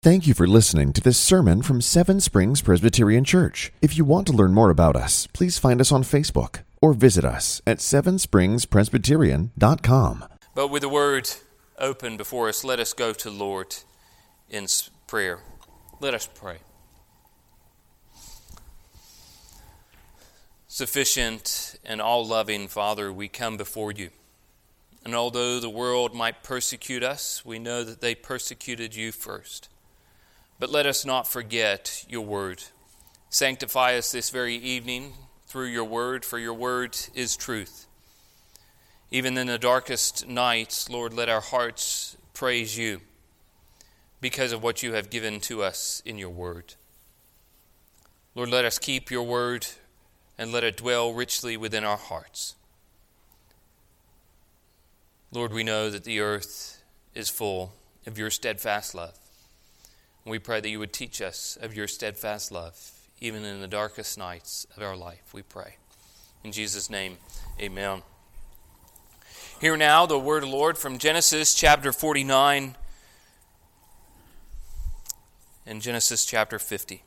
Thank you for listening to this sermon from Seven Springs Presbyterian Church. If you want to learn more about us, please find us on Facebook or visit us at sevenspringspresbyterian.com. But with the word open before us, let us go to Lord in prayer. Let us pray. Sufficient and all loving Father, we come before you. And although the world might persecute us, we know that they persecuted you first. But let us not forget your word. Sanctify us this very evening through your word, for your word is truth. Even in the darkest nights, Lord, let our hearts praise you because of what you have given to us in your word. Lord, let us keep your word and let it dwell richly within our hearts. Lord, we know that the earth is full of your steadfast love. We pray that you would teach us of your steadfast love, even in the darkest nights of our life, we pray. In Jesus' name, amen. Hear now the word of the Lord from Genesis chapter 49 and Genesis chapter 50.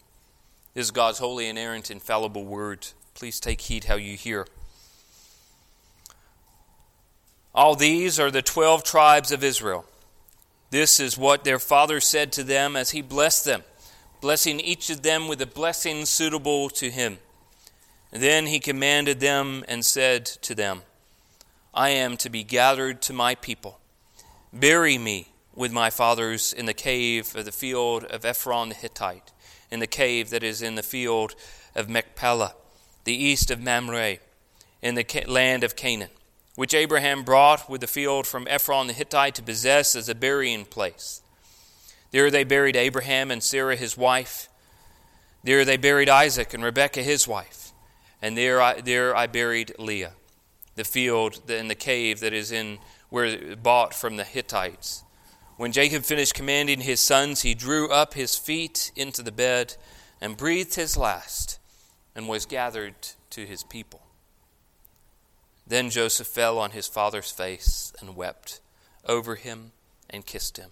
This is God's holy, inerrant, infallible word. Please take heed how you hear. All these are the twelve tribes of Israel. This is what their father said to them as he blessed them, blessing each of them with a blessing suitable to him. Then he commanded them and said to them, I am to be gathered to my people. Bury me with my fathers in the cave of the field of Ephron the Hittite, in the cave that is in the field of Machpelah, the east of Mamre, in the land of Canaan which Abraham brought with the field from Ephron the Hittite to possess as a burying place. There they buried Abraham and Sarah his wife. There they buried Isaac and Rebekah his wife. And there I, there I buried Leah, the field in the cave that is in where bought from the Hittites. When Jacob finished commanding his sons, he drew up his feet into the bed and breathed his last and was gathered to his people. Then Joseph fell on his father's face and wept over him and kissed him.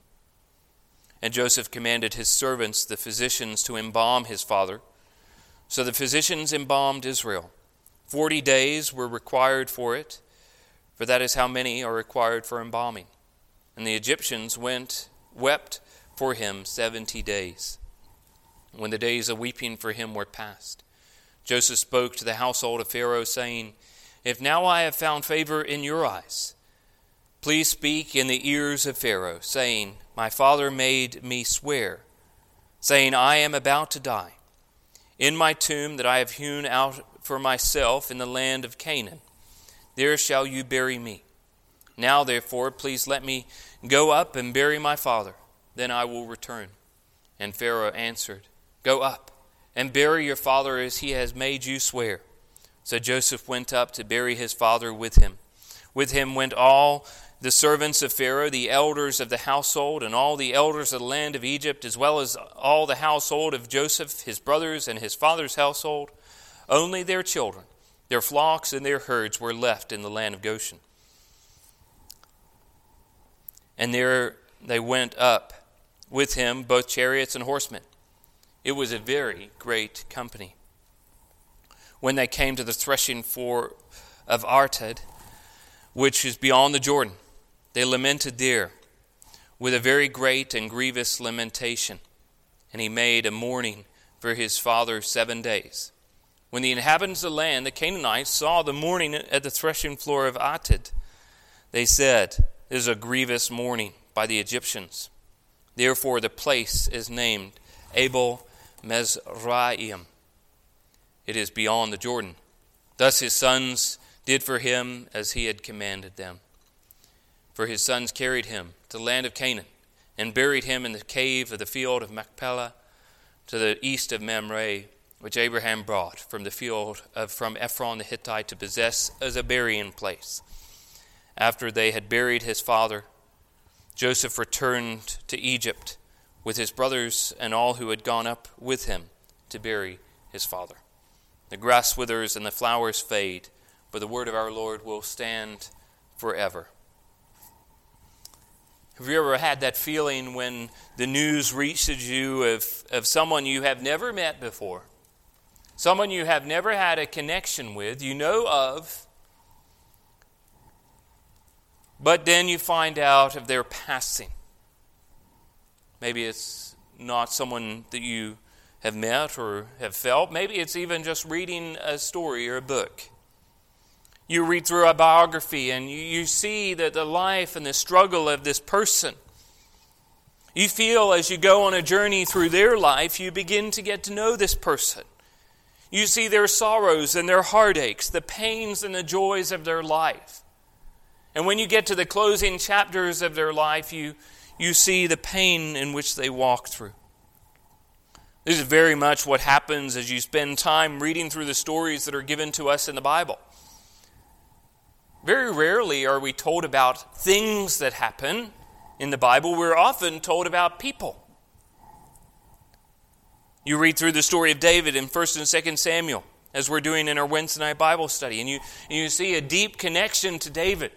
And Joseph commanded his servants, the physicians, to embalm his father. So the physicians embalmed Israel. Forty days were required for it, for that is how many are required for embalming. And the Egyptians went, wept for him seventy days. When the days of weeping for him were past, Joseph spoke to the household of Pharaoh, saying, if now I have found favor in your eyes, please speak in the ears of Pharaoh, saying, My father made me swear, saying, I am about to die. In my tomb that I have hewn out for myself in the land of Canaan, there shall you bury me. Now, therefore, please let me go up and bury my father, then I will return. And Pharaoh answered, Go up and bury your father as he has made you swear. So Joseph went up to bury his father with him. With him went all the servants of Pharaoh, the elders of the household, and all the elders of the land of Egypt, as well as all the household of Joseph, his brothers, and his father's household. Only their children, their flocks, and their herds were left in the land of Goshen. And there they went up with him, both chariots and horsemen. It was a very great company when they came to the threshing floor of Atad, which is beyond the Jordan. They lamented there with a very great and grievous lamentation. And he made a mourning for his father seven days. When the inhabitants of the land, the Canaanites, saw the mourning at the threshing floor of Atad, they said, This is a grievous mourning by the Egyptians. Therefore, the place is named Abel Mizraim it is beyond the Jordan. Thus his sons did for him as he had commanded them. For his sons carried him to the land of Canaan and buried him in the cave of the field of Machpelah to the east of Mamre, which Abraham brought from the field of, from Ephron the Hittite to possess as a burying place. After they had buried his father, Joseph returned to Egypt with his brothers and all who had gone up with him to bury his father. The grass withers and the flowers fade, but the word of our Lord will stand forever. Have you ever had that feeling when the news reaches you of, of someone you have never met before? Someone you have never had a connection with, you know of, but then you find out of their passing. Maybe it's not someone that you have met or have felt. Maybe it's even just reading a story or a book. You read through a biography and you, you see that the life and the struggle of this person. You feel as you go on a journey through their life, you begin to get to know this person. You see their sorrows and their heartaches, the pains and the joys of their life. And when you get to the closing chapters of their life, you, you see the pain in which they walk through. This is very much what happens as you spend time reading through the stories that are given to us in the Bible. Very rarely are we told about things that happen in the Bible. We're often told about people. You read through the story of David in 1st and 2nd Samuel, as we're doing in our Wednesday night Bible study, and you, and you see a deep connection to David.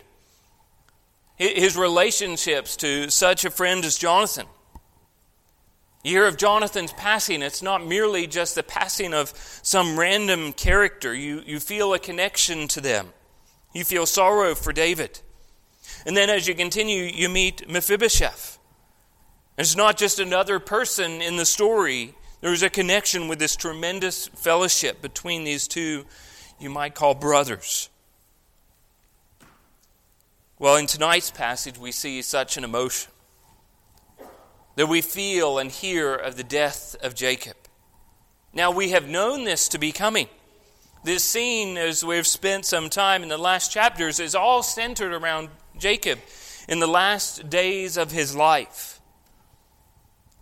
His relationships to such a friend as Jonathan. You hear of Jonathan's passing, it's not merely just the passing of some random character. You, you feel a connection to them. You feel sorrow for David. And then as you continue, you meet Mephibosheth. It's not just another person in the story, there's a connection with this tremendous fellowship between these two, you might call brothers. Well, in tonight's passage, we see such an emotion that we feel and hear of the death of Jacob. Now, we have known this to be coming. This scene, as we've spent some time in the last chapters, is all centered around Jacob in the last days of his life,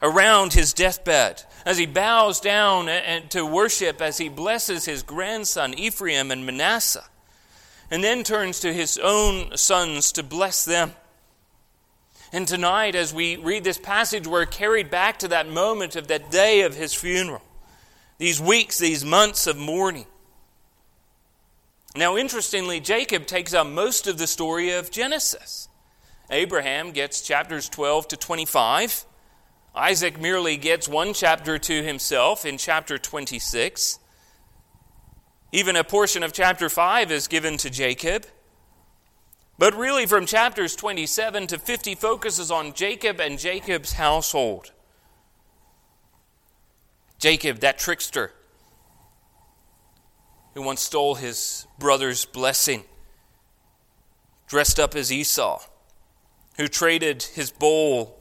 around his deathbed, as he bows down to worship, as he blesses his grandson Ephraim and Manasseh, and then turns to his own sons to bless them. And tonight, as we read this passage, we're carried back to that moment of that day of his funeral, these weeks, these months of mourning. Now, interestingly, Jacob takes up most of the story of Genesis. Abraham gets chapters 12 to 25. Isaac merely gets one chapter to himself in chapter 26. Even a portion of chapter 5 is given to Jacob. But really, from chapters 27 to 50 focuses on Jacob and Jacob's household. Jacob, that trickster, who once stole his brother's blessing, dressed up as Esau, who traded his bowl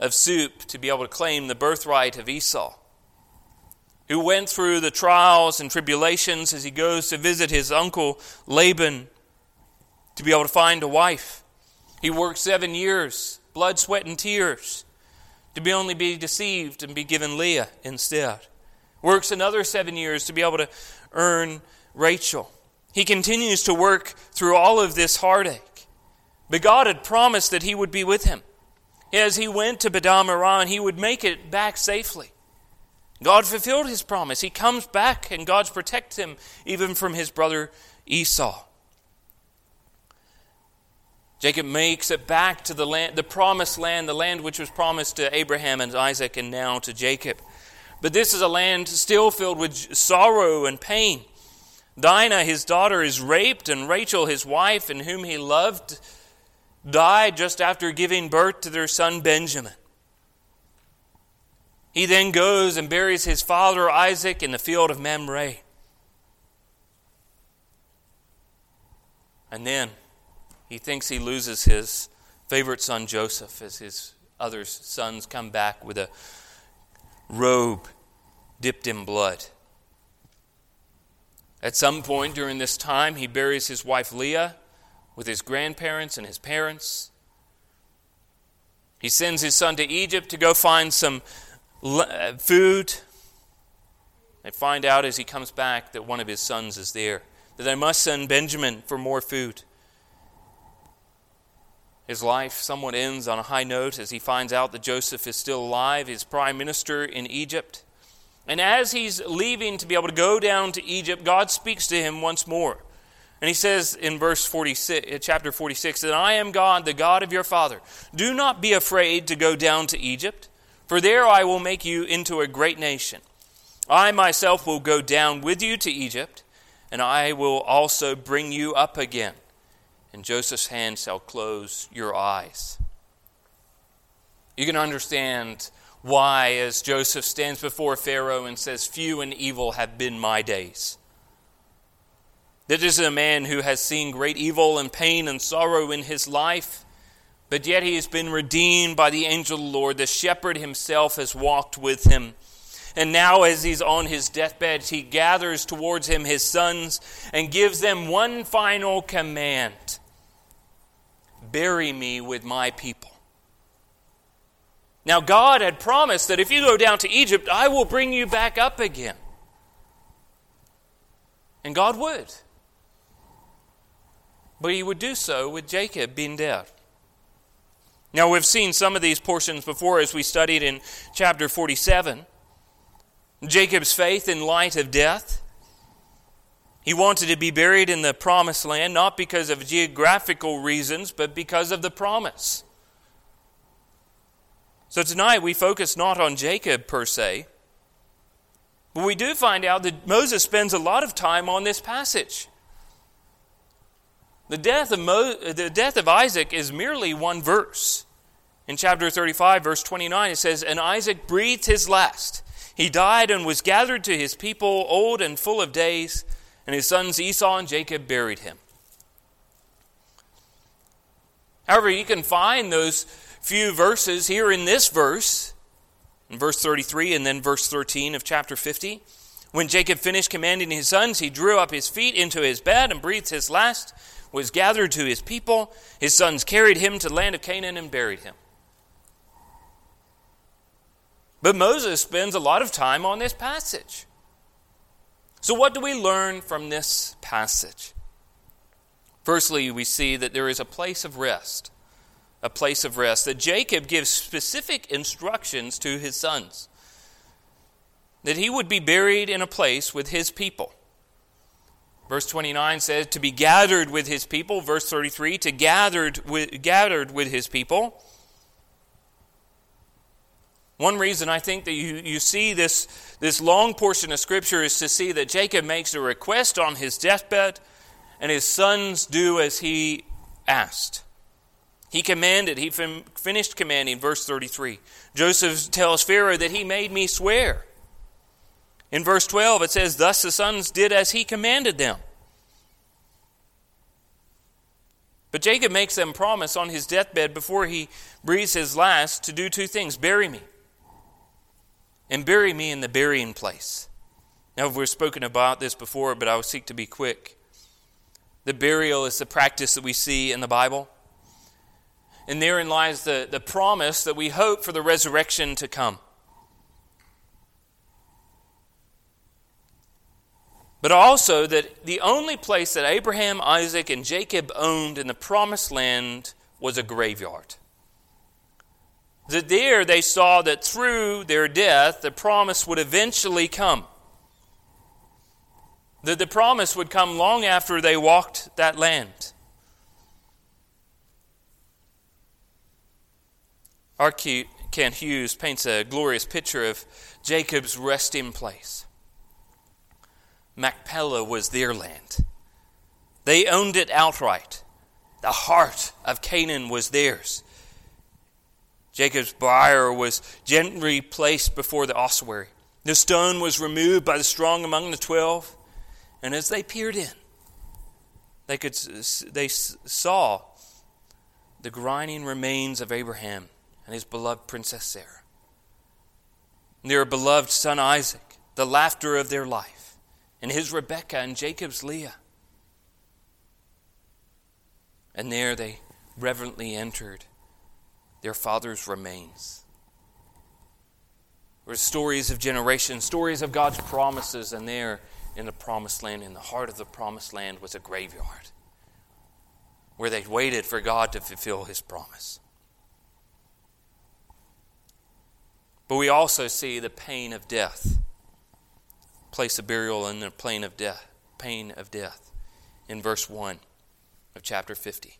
of soup to be able to claim the birthright of Esau, who went through the trials and tribulations as he goes to visit his uncle Laban to be able to find a wife. He worked seven years, blood, sweat, and tears, to be only be deceived and be given Leah instead. Works another seven years to be able to earn Rachel. He continues to work through all of this heartache. But God had promised that He would be with him. As he went to Aram, he would make it back safely. God fulfilled His promise. He comes back, and God protects him even from his brother Esau. Jacob makes it back to the land, the promised land, the land which was promised to Abraham and Isaac and now to Jacob. But this is a land still filled with sorrow and pain. Dinah, his daughter, is raped, and Rachel, his wife, and whom he loved, died just after giving birth to their son Benjamin. He then goes and buries his father Isaac in the field of Mamre. And then he thinks he loses his favorite son Joseph as his other sons come back with a robe dipped in blood. At some point during this time, he buries his wife Leah with his grandparents and his parents. He sends his son to Egypt to go find some uh, food. They find out as he comes back that one of his sons is there, that they must send Benjamin for more food. His life somewhat ends on a high note as he finds out that Joseph is still alive, his prime minister in Egypt. And as he's leaving to be able to go down to Egypt, God speaks to him once more. And he says in verse 46, uh, chapter 46, that I am God, the God of your father. Do not be afraid to go down to Egypt, for there I will make you into a great nation. I myself will go down with you to Egypt, and I will also bring you up again, and Joseph's hand shall close your eyes. You can understand why, as Joseph stands before Pharaoh and says, Few and evil have been my days. This is a man who has seen great evil and pain and sorrow in his life, but yet he has been redeemed by the angel of the Lord. The shepherd himself has walked with him. And now, as he's on his deathbed, he gathers towards him his sons and gives them one final command Bury me with my people. Now, God had promised that if you go down to Egypt, I will bring you back up again. And God would. But he would do so with Jacob being dead. Now, we've seen some of these portions before as we studied in chapter 47. Jacob's faith in light of death. He wanted to be buried in the promised land, not because of geographical reasons, but because of the promise. So tonight we focus not on Jacob per se, but we do find out that Moses spends a lot of time on this passage. The death of, Mo- the death of Isaac is merely one verse. In chapter 35, verse 29, it says, And Isaac breathed his last. He died and was gathered to his people, old and full of days, and his sons Esau and Jacob buried him. However, you can find those few verses here in this verse, in verse 33 and then verse 13 of chapter 50. When Jacob finished commanding his sons, he drew up his feet into his bed and breathed his last, was gathered to his people. His sons carried him to the land of Canaan and buried him. But Moses spends a lot of time on this passage. So, what do we learn from this passage? Firstly, we see that there is a place of rest a place of rest, that Jacob gives specific instructions to his sons that he would be buried in a place with his people. Verse 29 says, to be gathered with his people. Verse 33, to gathered with, gathered with his people. One reason I think that you, you see this, this long portion of Scripture is to see that Jacob makes a request on his deathbed, and his sons do as he asked. He commanded, he fin- finished commanding, verse 33. Joseph tells Pharaoh that he made me swear. In verse 12, it says, Thus the sons did as he commanded them. But Jacob makes them promise on his deathbed before he breathes his last to do two things bury me, and bury me in the burying place. Now, we've spoken about this before, but I will seek to be quick. The burial is the practice that we see in the Bible. And therein lies the, the promise that we hope for the resurrection to come. But also that the only place that Abraham, Isaac, and Jacob owned in the promised land was a graveyard. That there they saw that through their death, the promise would eventually come. That the promise would come long after they walked that land. R. Kent Hughes paints a glorious picture of Jacob's resting place. Machpelah was their land. They owned it outright. The heart of Canaan was theirs. Jacob's briar was gently placed before the ossuary. The stone was removed by the strong among the twelve, and as they peered in, they could they saw the grinding remains of Abraham and his beloved Princess Sarah. And their beloved son Isaac, the laughter of their life, and his Rebekah and Jacob's Leah. And there they reverently entered their father's remains. There were stories of generations, stories of God's promises, and there in the promised land, in the heart of the promised land, was a graveyard where they waited for God to fulfill his promise. But we also see the pain of death. Place of burial in the plane of death, pain of death. in verse 1 of chapter 50.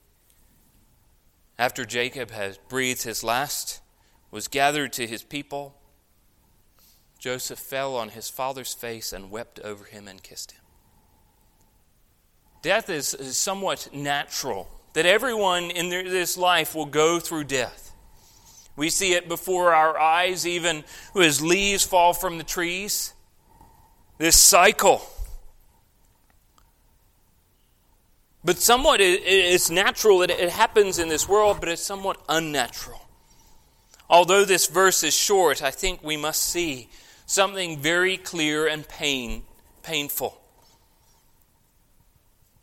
After Jacob has breathed his last, was gathered to his people, Joseph fell on his father's face and wept over him and kissed him. Death is, is somewhat natural, that everyone in this life will go through death. We see it before our eyes, even as leaves fall from the trees. This cycle. But somewhat, it's natural that it happens in this world, but it's somewhat unnatural. Although this verse is short, I think we must see something very clear and pain, painful.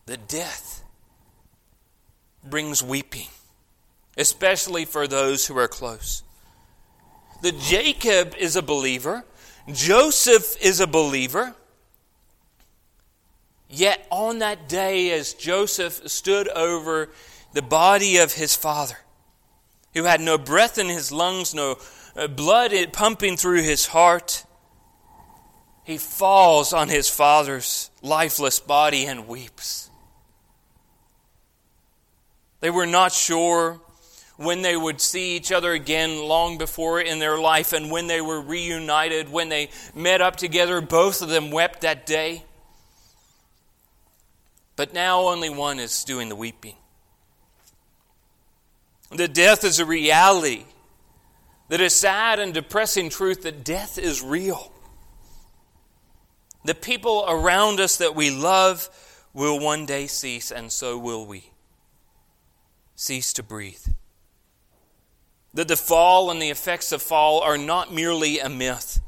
The death brings weeping, especially for those who are close. The Jacob is a believer, Joseph is a believer. Yet on that day, as Joseph stood over the body of his father, who had no breath in his lungs, no uh, blood pumping through his heart, he falls on his father's lifeless body and weeps. They were not sure when they would see each other again long before in their life, and when they were reunited, when they met up together, both of them wept that day. But now only one is doing the weeping. That death is a reality, that a sad and depressing truth that death is real. The people around us that we love will one day cease, and so will we. Cease to breathe. That the fall and the effects of fall are not merely a myth,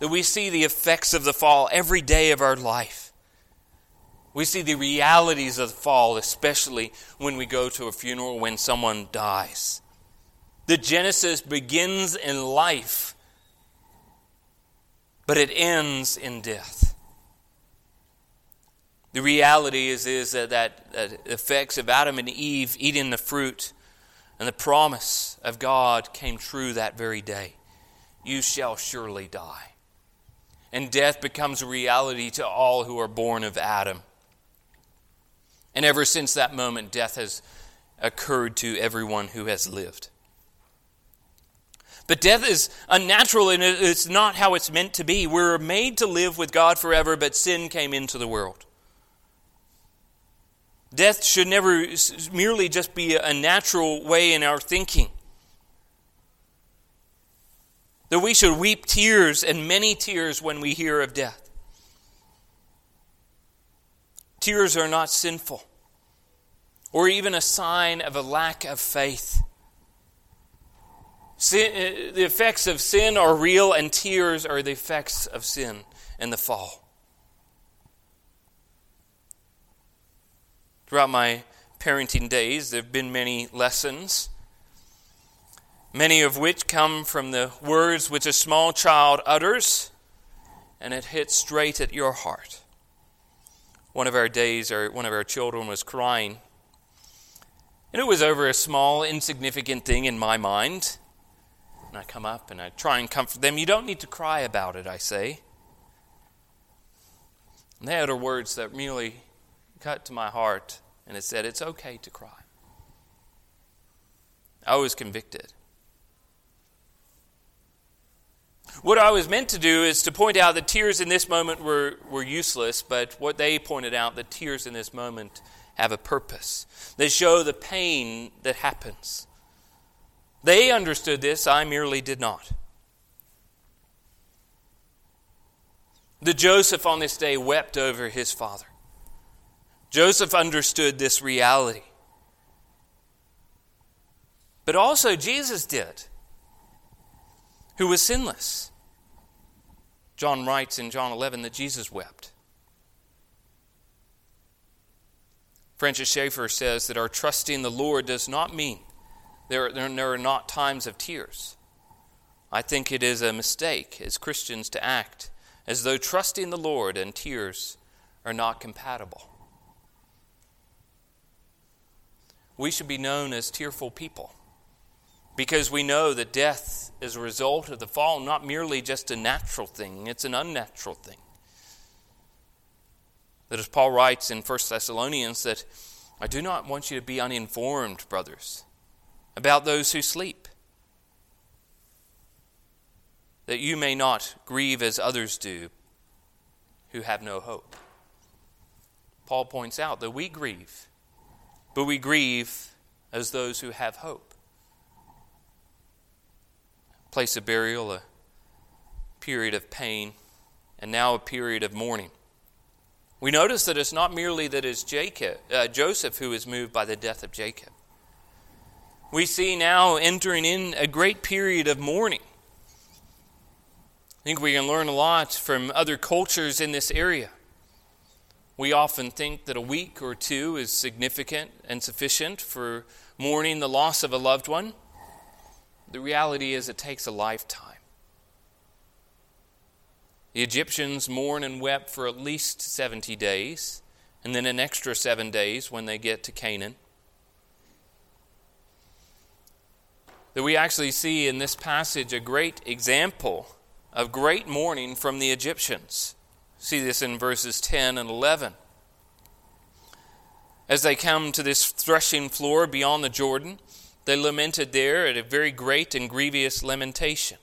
that we see the effects of the fall every day of our life. We see the realities of the fall, especially when we go to a funeral when someone dies. The Genesis begins in life, but it ends in death. The reality is, is that, that, that effects of Adam and Eve eating the fruit and the promise of God came true that very day. You shall surely die. And death becomes a reality to all who are born of Adam. And ever since that moment, death has occurred to everyone who has lived. But death is unnatural and it's not how it's meant to be. We're made to live with God forever, but sin came into the world. Death should never merely just be a natural way in our thinking. That we should weep tears and many tears when we hear of death. Tears are not sinful or even a sign of a lack of faith. Sin, uh, the effects of sin are real, and tears are the effects of sin and the fall. Throughout my parenting days, there have been many lessons, many of which come from the words which a small child utters, and it hits straight at your heart one of our days, or one of our children was crying. And it was over a small, insignificant thing in my mind. And I come up and I try and comfort them. You don't need to cry about it, I say. And they utter words that merely cut to my heart, and it said, It's okay to cry. I was convicted. What I was meant to do is to point out that tears in this moment were, were useless, but what they pointed out, that tears in this moment have a purpose. They show the pain that happens. They understood this, I merely did not. The Joseph on this day wept over his father. Joseph understood this reality. But also Jesus did who was sinless. John writes in John 11 that Jesus wept. Francis Schaeffer says that our trusting the Lord does not mean there, there, are not times of tears. I think it is a mistake as Christians to act as though trusting the Lord and tears are not compatible. We should be known as tearful people because we know that death is a result of the fall, not merely just a natural thing, it's an unnatural thing. That as Paul writes in 1 Thessalonians, that I do not want you to be uninformed, brothers, about those who sleep, that you may not grieve as others do who have no hope. Paul points out that we grieve, but we grieve as those who have hope. Place of burial, a period of pain, and now a period of mourning. We notice that it's not merely that it's Jacob, uh, Joseph who is moved by the death of Jacob. We see now entering in a great period of mourning. I think we can learn a lot from other cultures in this area. We often think that a week or two is significant and sufficient for mourning the loss of a loved one. The reality is, it takes a lifetime. The Egyptians mourn and wept for at least 70 days, and then an extra seven days when they get to Canaan. That we actually see in this passage a great example of great mourning from the Egyptians. See this in verses 10 and 11. As they come to this threshing floor beyond the Jordan, they lamented there at a very great and grievous lamentation.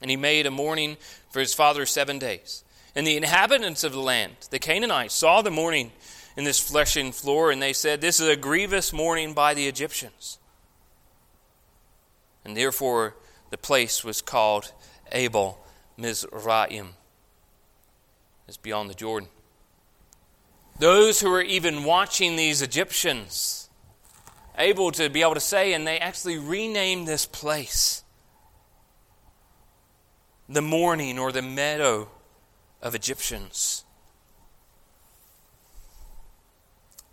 And he made a mourning for his father seven days. And the inhabitants of the land, the Canaanites, saw the mourning in this threshing floor, and they said, This is a grievous mourning by the Egyptians. And therefore the place was called Abel Mizraim. It's beyond the Jordan. Those who were even watching these Egyptians, able to be able to say, and they actually renamed this place the mourning or the meadow of Egyptians.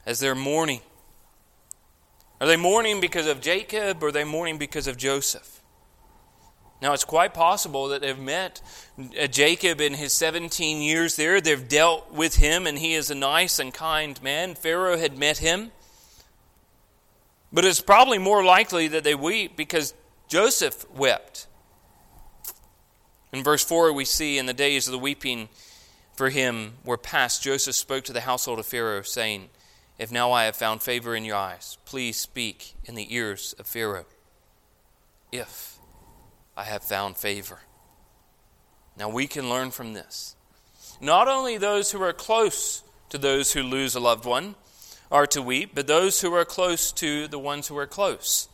As they're mourning, are they mourning because of Jacob or are they mourning because of Joseph? Now, it's quite possible that they've met uh, Jacob in his 17 years there. They've dealt with him, and he is a nice and kind man. Pharaoh had met him. But it's probably more likely that they weep because Joseph wept. In verse 4, we see in the days of the weeping for him were past, Joseph spoke to the household of Pharaoh, saying, If now I have found favor in your eyes, please speak in the ears of Pharaoh. If I have found favor. Now we can learn from this. Not only those who are close to those who lose a loved one are to weep, but those who are close to the ones who are close.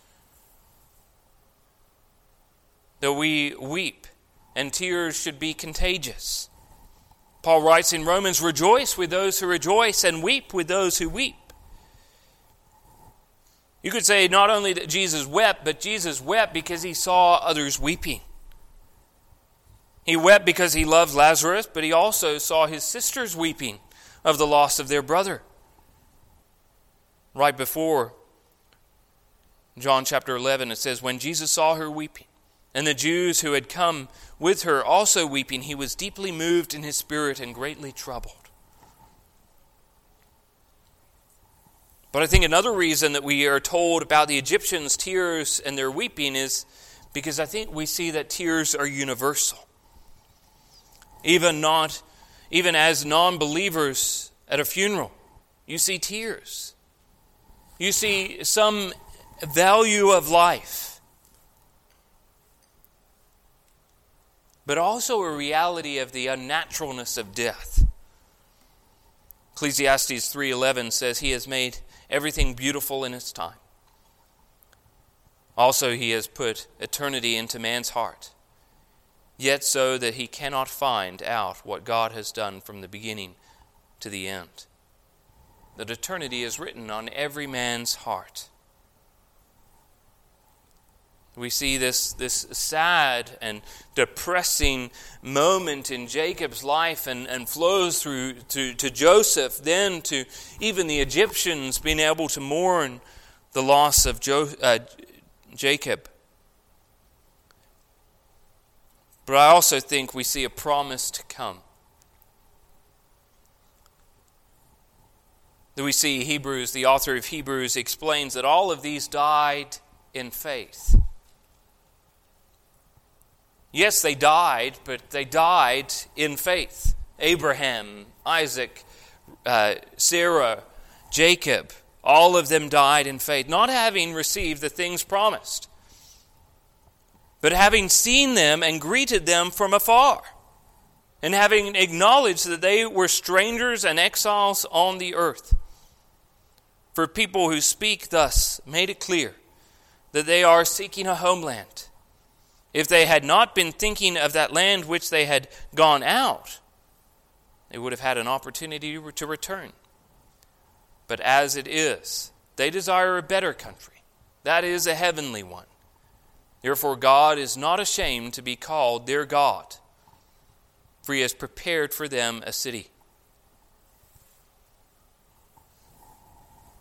That we weep and tears should be contagious. Paul writes in Romans Rejoice with those who rejoice, and weep with those who weep. You could say not only that Jesus wept, but Jesus wept because he saw others weeping. He wept because he loved Lazarus, but he also saw his sisters weeping of the loss of their brother. Right before John chapter 11, it says, When Jesus saw her weeping, and the Jews who had come with her also weeping, he was deeply moved in his spirit and greatly troubled. But I think another reason that we are told about the Egyptians' tears and their weeping is because I think we see that tears are universal. Even not even as non-believers at a funeral, you see tears. You see some value of life but also a reality of the unnaturalness of death. Ecclesiastes 3:11 says he has made everything beautiful in its time. Also he has put eternity into man's heart, yet so that he cannot find out what God has done from the beginning to the end. That eternity is written on every man's heart we see this, this sad and depressing moment in Jacob's life and, and flows through to, to Joseph, then to even the Egyptians being able to mourn the loss of jo, uh, Jacob. But I also think we see a promise to come. That we see Hebrews, the author of Hebrews explains that all of these died in faith. Yes, they died, but they died in faith. Abraham, Isaac, uh, Sarah, Jacob, all of them died in faith, not having received the things promised, but having seen them and greeted them from afar, and having acknowledged that they were strangers and exiles on the earth. For people who speak thus made it clear that they are seeking a homeland. If they had not been thinking of that land which they had gone out, they would have had an opportunity to return. But as it is, they desire a better country. That is a heavenly one. Therefore, God is not ashamed to be called their God, for he has prepared for them a city.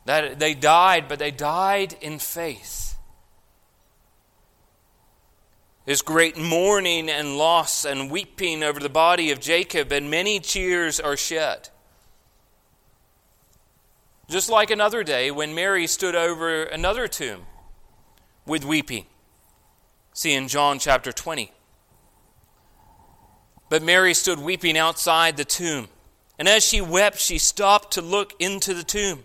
That they died, but they died in faith. There's great mourning and loss and weeping over the body of Jacob, and many tears are shed. Just like another day when Mary stood over another tomb with weeping. See in John chapter 20. But Mary stood weeping outside the tomb. And as she wept, she stopped to look into the tomb.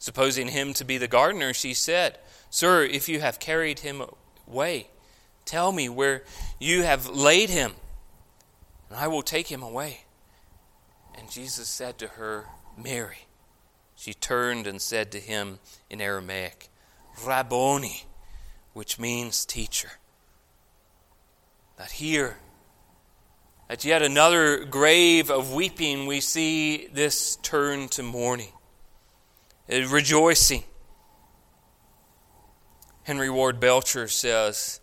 Supposing him to be the gardener, she said, Sir, if you have carried him away, tell me where you have laid him, and I will take him away. And Jesus said to her, Mary. She turned and said to him in Aramaic, Rabboni, which means teacher. That here, at yet another grave of weeping, we see this turn to mourning, Uh, rejoicing. Henry Ward Beecher says,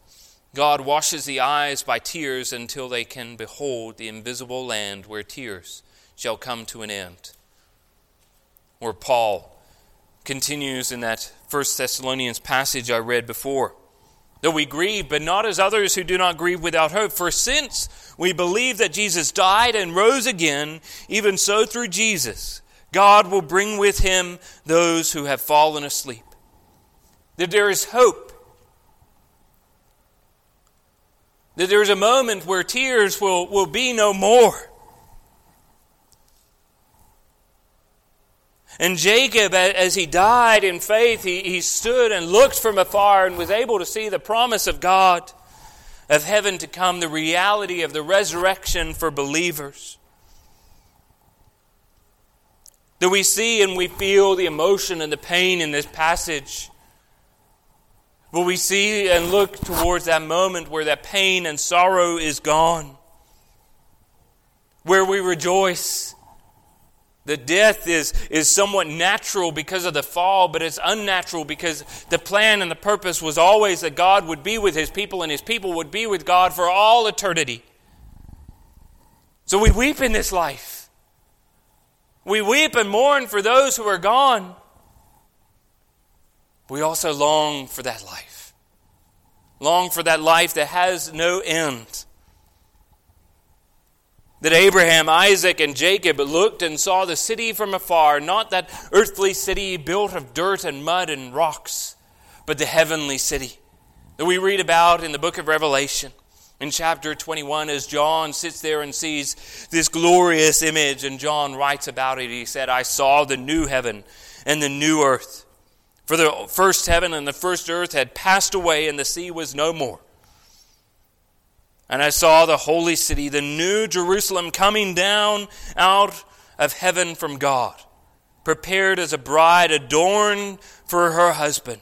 God washes the eyes by tears until they can behold the invisible land where tears shall come to an end. Or Paul continues in that First Thessalonians passage I read before. Though we grieve, but not as others who do not grieve without hope. For since we believe that Jesus died and rose again, even so through Jesus, God will bring with him those who have fallen asleep. That there is hope. That there is a moment where tears will, will be no more. And Jacob, as he died in faith, he, he stood and looked from afar and was able to see the promise of God, of heaven to come, the reality of the resurrection for believers. That we see and we feel the emotion and the pain in this passage. But we see and look towards that moment where that pain and sorrow is gone, where we rejoice the death is, is somewhat natural because of the fall, but it's unnatural because the plan and the purpose was always that God would be with his people and his people would be with God for all eternity. So we weep in this life. We weep and mourn for those who are gone. We also long for that life. Long for that life that has no end that Abraham, Isaac, and Jacob looked and saw the city from afar, not that earthly city built of dirt and mud and rocks, but the heavenly city that we read about in the book of Revelation. In chapter 21, as John sits there and sees this glorious image, and John writes about it, he said, I saw the new heaven and the new earth. For the first heaven and the first earth had passed away, and the sea was no more. And I saw the holy city, the new Jerusalem, coming down out of heaven from God, prepared as a bride adorned for her husband.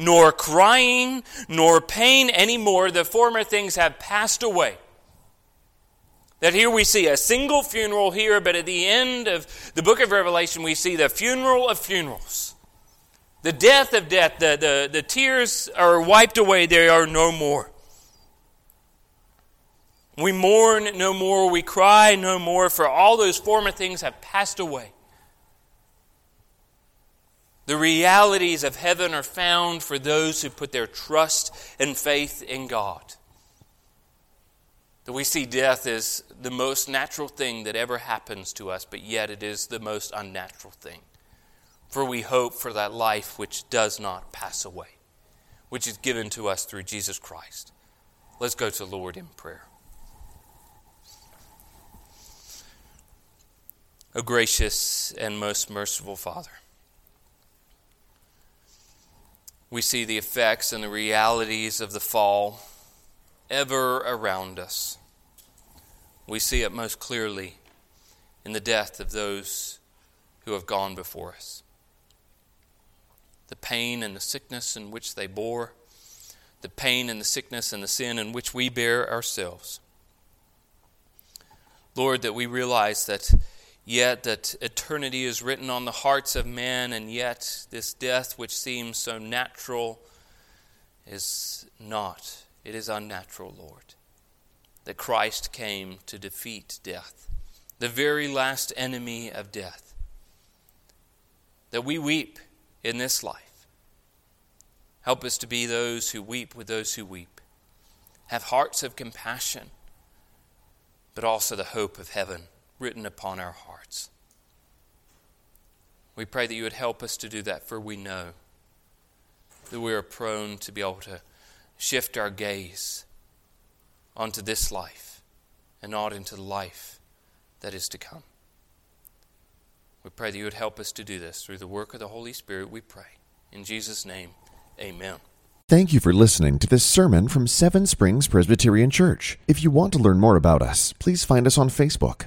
nor crying, nor pain anymore. The former things have passed away. That here we see a single funeral here, but at the end of the book of Revelation, we see the funeral of funerals. The death of death, the, the, the tears are wiped away, they are no more. We mourn no more, we cry no more, for all those former things have passed away. The realities of heaven are found for those who put their trust and faith in God. That we see death as the most natural thing that ever happens to us, but yet it is the most unnatural thing. For we hope for that life which does not pass away, which is given to us through Jesus Christ. Let's go to the Lord in prayer. O gracious and most merciful Father, we see the effects and the realities of the fall ever around us. We see it most clearly in the death of those who have gone before us. The pain and the sickness in which they bore, the pain and the sickness and the sin in which we bear ourselves. Lord, that we realize that yet that eternity is written on the hearts of men, and yet this death, which seems so natural, is not. It is unnatural, Lord. That Christ came to defeat death, the very last enemy of death. That we weep in this life. Help us to be those who weep with those who weep. Have hearts of compassion, but also the hope of heaven written upon our hearts. We pray that you would help us to do that, for we know that we are prone to be able to shift our gaze onto this life and not into the life that is to come. We pray that you would help us to do this through the work of the Holy Spirit, we pray. In Jesus' name, amen. Thank you for listening to this sermon from Seven Springs Presbyterian Church. If you want to learn more about us, please find us on Facebook